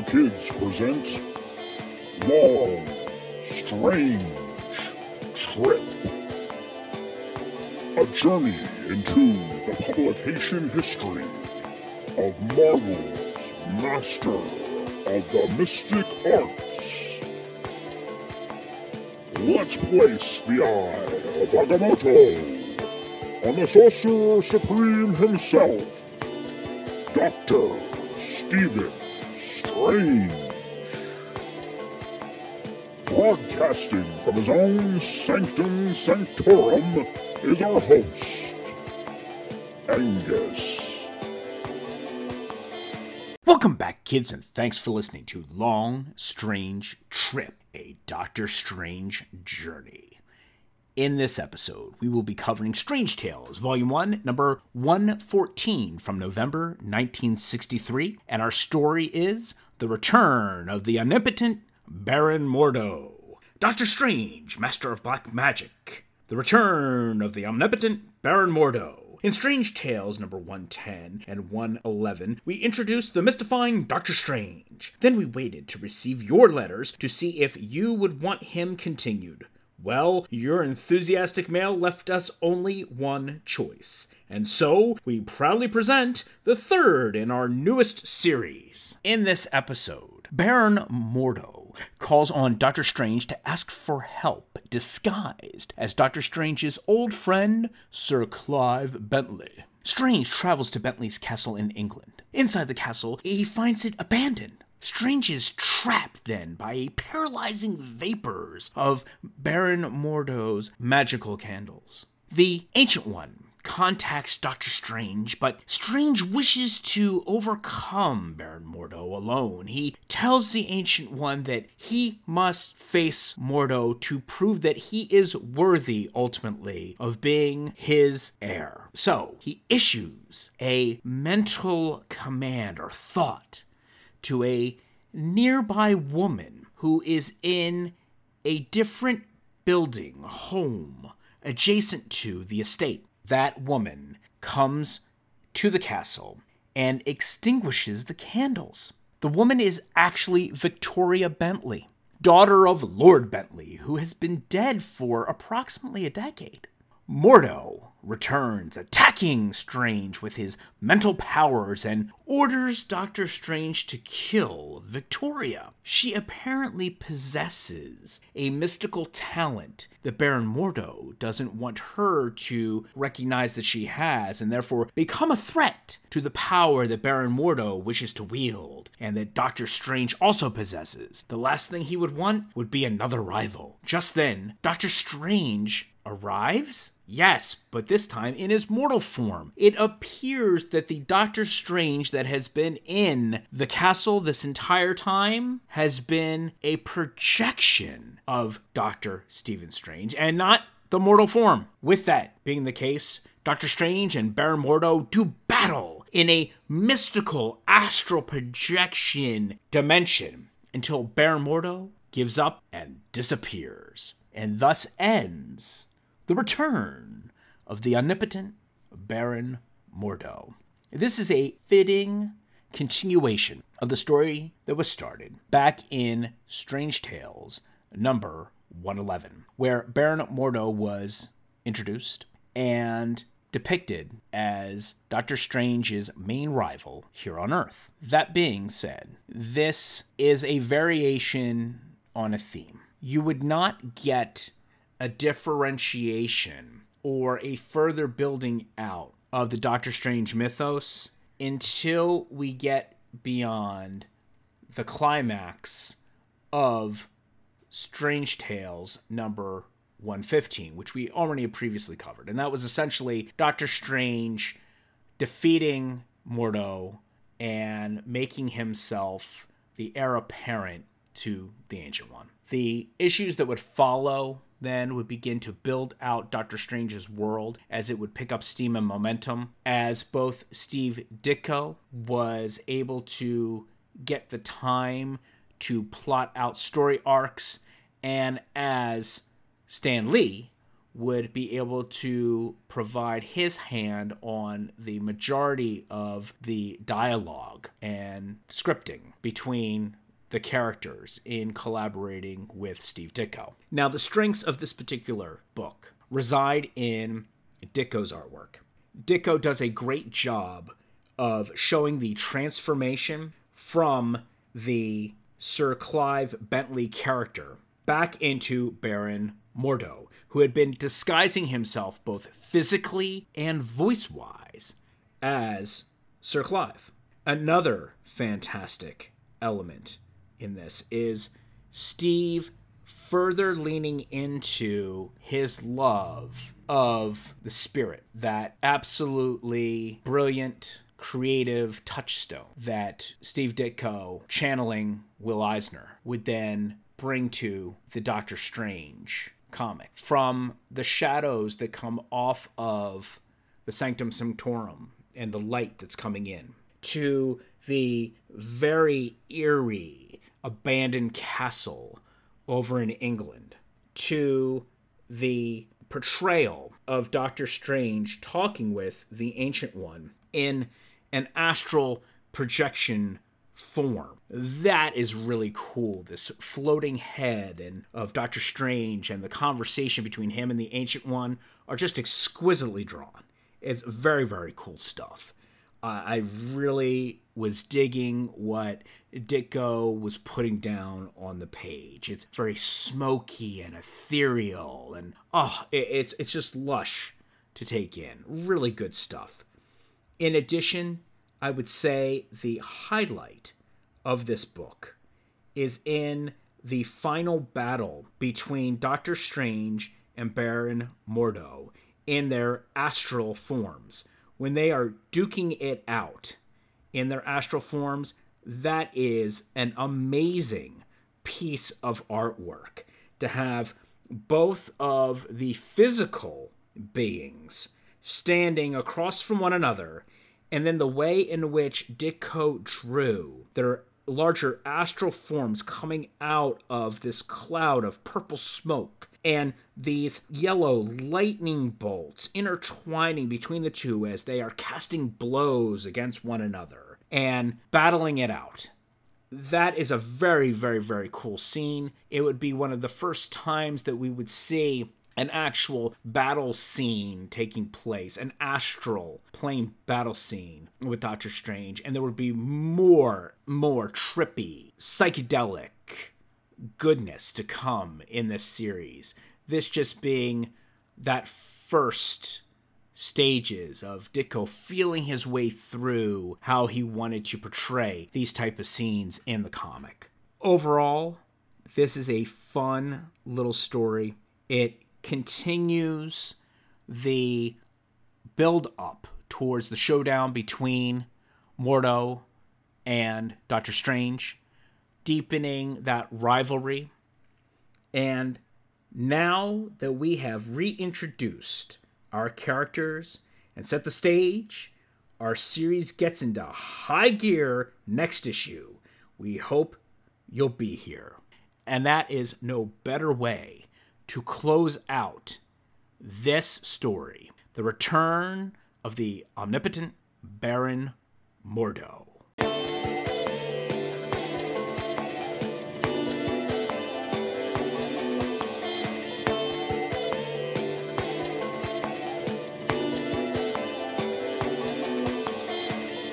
The kids present Long, Strange Trip. A journey into the publication history of Marvel's master of the mystic arts. Let's place the eye of Agamotto on the Sorcerer Supreme himself, Dr. Stephen Strange. Broadcasting from his own sanctum sanctorum is our host, Angus. Welcome back, kids, and thanks for listening to Long Strange Trip, a Doctor Strange journey. In this episode, we will be covering Strange Tales, Volume 1, number 114 from November 1963, and our story is The Return of the Omnipotent Baron Mordo. Doctor Strange, Master of Black Magic. The Return of the Omnipotent Baron Mordo. In Strange Tales number 110 and 111, we introduced the mystifying Doctor Strange. Then we waited to receive your letters to see if you would want him continued. Well, your enthusiastic mail left us only one choice. And so, we proudly present the third in our newest series. In this episode, Baron Mordo calls on Doctor Strange to ask for help, disguised as Doctor Strange's old friend, Sir Clive Bentley. Strange travels to Bentley's castle in England. Inside the castle, he finds it abandoned. Strange is trapped then by a paralyzing vapors of Baron Mordo's magical candles. The Ancient One contacts Doctor Strange, but Strange wishes to overcome Baron Mordo alone. He tells the Ancient One that he must face Mordo to prove that he is worthy ultimately of being his heir. So he issues a mental command or thought to a nearby woman who is in a different building, home, adjacent to the estate. That woman comes to the castle and extinguishes the candles. The woman is actually Victoria Bentley, daughter of Lord Bentley, who has been dead for approximately a decade. Mordo returns, attacking Strange with his mental powers and orders Doctor Strange to kill Victoria. She apparently possesses a mystical talent that Baron Mordo doesn't want her to recognize that she has and therefore become a threat to the power that Baron Mordo wishes to wield and that Doctor Strange also possesses. The last thing he would want would be another rival. Just then, Doctor Strange arrives? Yes, but this time in his mortal form. It appears that the Doctor Strange that has been in the castle this entire time has been a projection of Doctor Stephen Strange and not the mortal form. With that being the case, Doctor Strange and Baron Mordo do battle in a mystical astral projection dimension until Baron Mordo gives up and disappears. And thus ends the return of the omnipotent Baron Mordo. This is a fitting continuation of the story that was started back in Strange Tales number 111, where Baron Mordo was introduced and depicted as Doctor Strange's main rival here on Earth. That being said, this is a variation on a theme. You would not get a differentiation or a further building out of the Doctor Strange mythos until we get beyond the climax of Strange Tales number 115, which we already previously covered. And that was essentially Doctor Strange defeating Mordo and making himself the heir apparent to the Ancient One. The issues that would follow then would begin to build out Doctor Strange's world as it would pick up steam and momentum, as both Steve Ditko was able to get the time to plot out story arcs, and as Stan Lee would be able to provide his hand on the majority of the dialogue and scripting between the characters in collaborating with Steve Ditko. Now, the strengths of this particular book reside in Ditko's artwork. Ditko does a great job of showing the transformation from the Sir Clive Bentley character back into Baron Mordo, who had been disguising himself both physically and voice wise as Sir Clive. Another fantastic element in this is Steve further leaning into his love of the spirit, that absolutely brilliant, creative touchstone that Steve Ditko channeling Will Eisner would then bring to the Doctor Strange comic. From the shadows that come off of the Sanctum Sanctorum and the light that's coming in to the very eerie abandoned castle over in England to the portrayal of Doctor Strange talking with the Ancient One in an astral projection form. That is really cool. This floating head and of Doctor Strange and the conversation between him and the Ancient One are just exquisitely drawn. It's very very cool stuff. Uh, I really was digging what Ditko was putting down on the page. It's very smoky and ethereal, and oh, it, it's it's just lush to take in. Really good stuff. In addition, I would say the highlight of this book is in the final battle between Doctor Strange and Baron Mordo in their astral forms. When they are duking it out in their astral forms, that is an amazing piece of artwork to have both of the physical beings standing across from one another and then the way in which Ditko drew their larger astral forms coming out of this cloud of purple smoke and these yellow lightning bolts intertwining between the two as they are casting blows against one another and battling it out. That is a very, very, very cool scene. It would be one of the first times that we would see an actual battle scene taking place, an astral plane battle scene with Doctor Strange, and there would be more, more trippy, psychedelic goodness to come in this series. This just being that first stages of Ditko feeling his way through how he wanted to portray these type of scenes in the comic. Overall, this is a fun little story. It continues the build up towards the showdown between Mordo and Doctor Strange, deepening that rivalry. And now that we have reintroduced our characters and set the stage, our series gets into high gear next issue. We hope you'll be here. And that is no better way to close out this story the return of the omnipotent Baron Mordo.